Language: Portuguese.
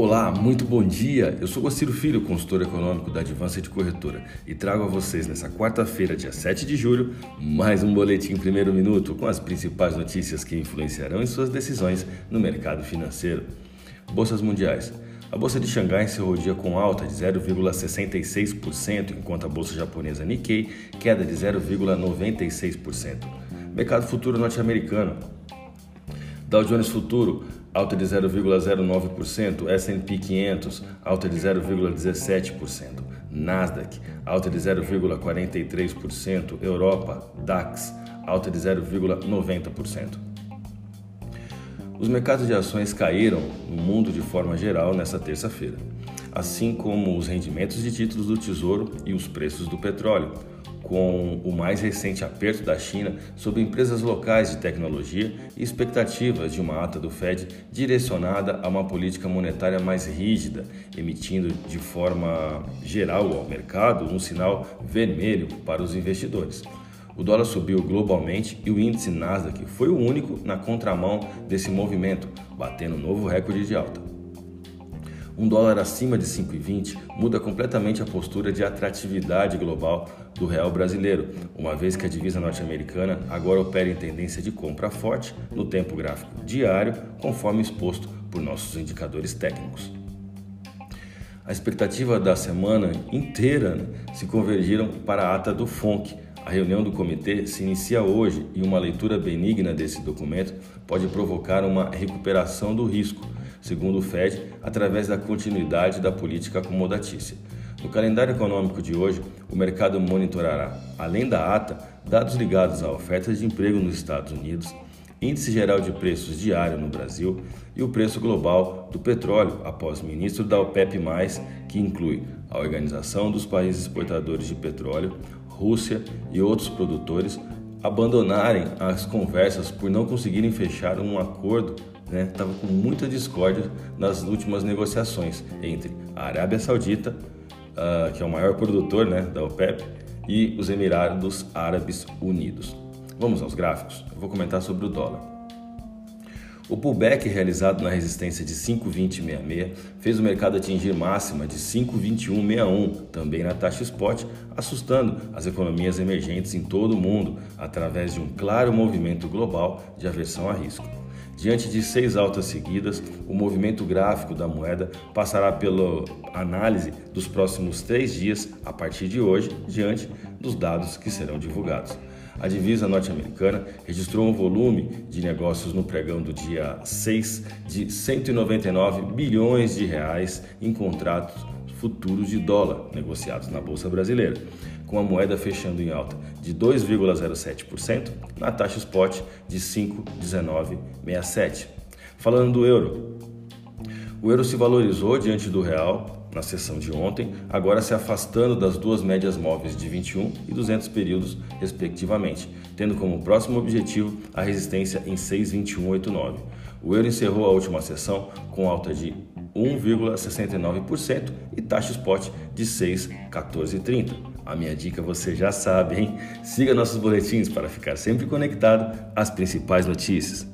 Olá, muito bom dia. Eu sou Gociro Filho, consultor econômico da Advanced Corretora e trago a vocês nessa quarta-feira, dia 7 de julho, mais um boletim primeiro minuto com as principais notícias que influenciarão em suas decisões no mercado financeiro. Bolsas mundiais. A bolsa de Xangai encerrou o dia com alta de 0,66%, enquanto a bolsa japonesa Nikkei queda de 0,96%. Mercado futuro norte-americano. Dow Jones Futuro, alta de 0,09%, S&P 500, alta de 0,17%, Nasdaq, alta de 0,43%, Europa, DAX, alta de 0,90%. Os mercados de ações caíram no mundo de forma geral nesta terça-feira, assim como os rendimentos de títulos do Tesouro e os preços do petróleo com o mais recente aperto da China sobre empresas locais de tecnologia e expectativas de uma ata do Fed direcionada a uma política monetária mais rígida, emitindo de forma geral ao mercado um sinal vermelho para os investidores. O dólar subiu globalmente e o índice Nasdaq foi o único na contramão desse movimento, batendo novo recorde de alta. Um dólar acima de 5,20 muda completamente a postura de atratividade global do real brasileiro, uma vez que a divisa norte-americana agora opera em tendência de compra forte no tempo gráfico diário, conforme exposto por nossos indicadores técnicos. A expectativa da semana inteira se convergiram para a ata do FONC. A reunião do comitê se inicia hoje e uma leitura benigna desse documento pode provocar uma recuperação do risco segundo o Fed, através da continuidade da política acomodatícia. No calendário econômico de hoje, o mercado monitorará, além da ata, dados ligados à oferta de emprego nos Estados Unidos, índice geral de preços diário no Brasil e o preço global do petróleo após o ministro da OPEP+, que inclui a Organização dos Países Exportadores de Petróleo, Rússia e outros produtores, abandonarem as conversas por não conseguirem fechar um acordo estava né, com muita discórdia nas últimas negociações entre a Arábia Saudita, uh, que é o maior produtor né, da OPEP, e os Emirados Árabes Unidos. Vamos aos gráficos? Eu vou comentar sobre o dólar. O pullback realizado na resistência de 5,2066 fez o mercado atingir máxima de 5,2161, também na taxa spot, assustando as economias emergentes em todo o mundo através de um claro movimento global de aversão a risco. Diante de seis altas seguidas, o movimento gráfico da moeda passará pela análise dos próximos três dias a partir de hoje, diante dos dados que serão divulgados. A divisa norte-americana registrou um volume de negócios no pregão do dia 6 de 199 bilhões de reais em contratos futuros de dólar negociados na bolsa brasileira com a moeda fechando em alta de 2,07% na taxa spot de 5,1967. Falando do euro, o euro se valorizou diante do real na sessão de ontem, agora se afastando das duas médias móveis de 21 e 200 períodos, respectivamente, tendo como próximo objetivo a resistência em 6,2189. O euro encerrou a última sessão com alta de 1,69% e taxa spot de 6,1430. A minha dica você já sabe, hein? Siga nossos boletins para ficar sempre conectado às principais notícias.